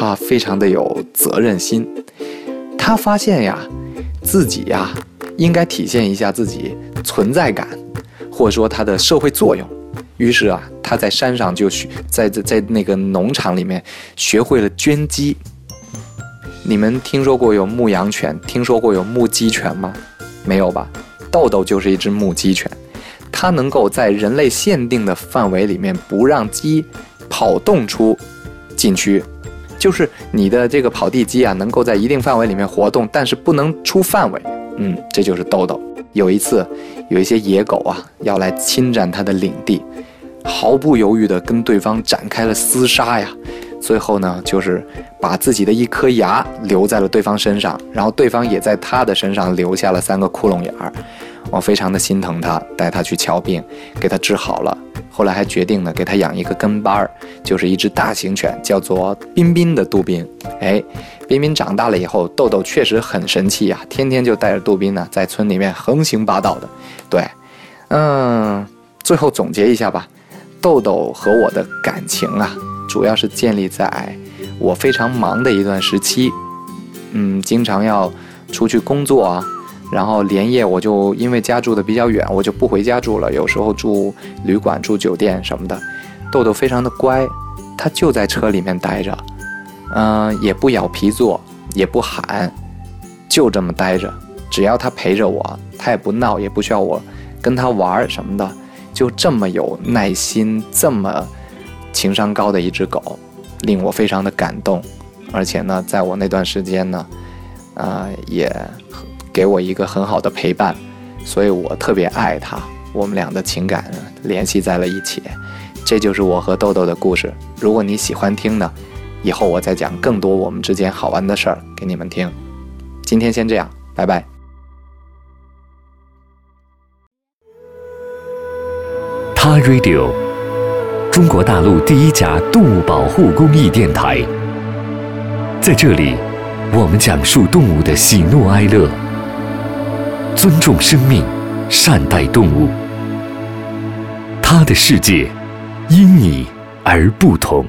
他非常的有责任心。他发现呀，自己呀，应该体现一下自己存在感，或者说它的社会作用。于是啊，他在山上就学，在在在那个农场里面学会了捐鸡。你们听说过有牧羊犬？听说过有牧鸡犬吗？没有吧？豆豆就是一只牧鸡犬，它能够在人类限定的范围里面不让鸡跑动出禁区，就是你的这个跑地鸡啊，能够在一定范围里面活动，但是不能出范围。嗯，这就是豆豆。有一次，有一些野狗啊要来侵占它的领地，毫不犹豫地跟对方展开了厮杀呀。最后呢，就是把自己的一颗牙留在了对方身上，然后对方也在他的身上留下了三个窟窿眼儿。我非常的心疼他，带他去瞧病，给他治好了。后来还决定呢，给他养一个跟班儿，就是一只大型犬，叫做彬彬的杜宾。哎，彬彬长大了以后，豆豆确实很神气呀，天天就带着杜宾呢，在村里面横行霸道的。对，嗯，最后总结一下吧，豆豆和我的感情啊。主要是建立在我非常忙的一段时期，嗯，经常要出去工作啊，然后连夜我就因为家住的比较远，我就不回家住了，有时候住旅馆、住酒店什么的。豆豆非常的乖，它就在车里面待着，嗯，也不咬皮坐，也不喊，就这么待着。只要它陪着我，它也不闹，也不需要我跟它玩什么的，就这么有耐心，这么。情商高的一只狗，令我非常的感动，而且呢，在我那段时间呢，啊，也给我一个很好的陪伴，所以我特别爱它，我们俩的情感联系在了一起，这就是我和豆豆的故事。如果你喜欢听呢，以后我再讲更多我们之间好玩的事儿给你们听。今天先这样，拜拜。他 Radio。中国大陆第一家动物保护公益电台，在这里，我们讲述动物的喜怒哀乐，尊重生命，善待动物。他的世界因你而不同。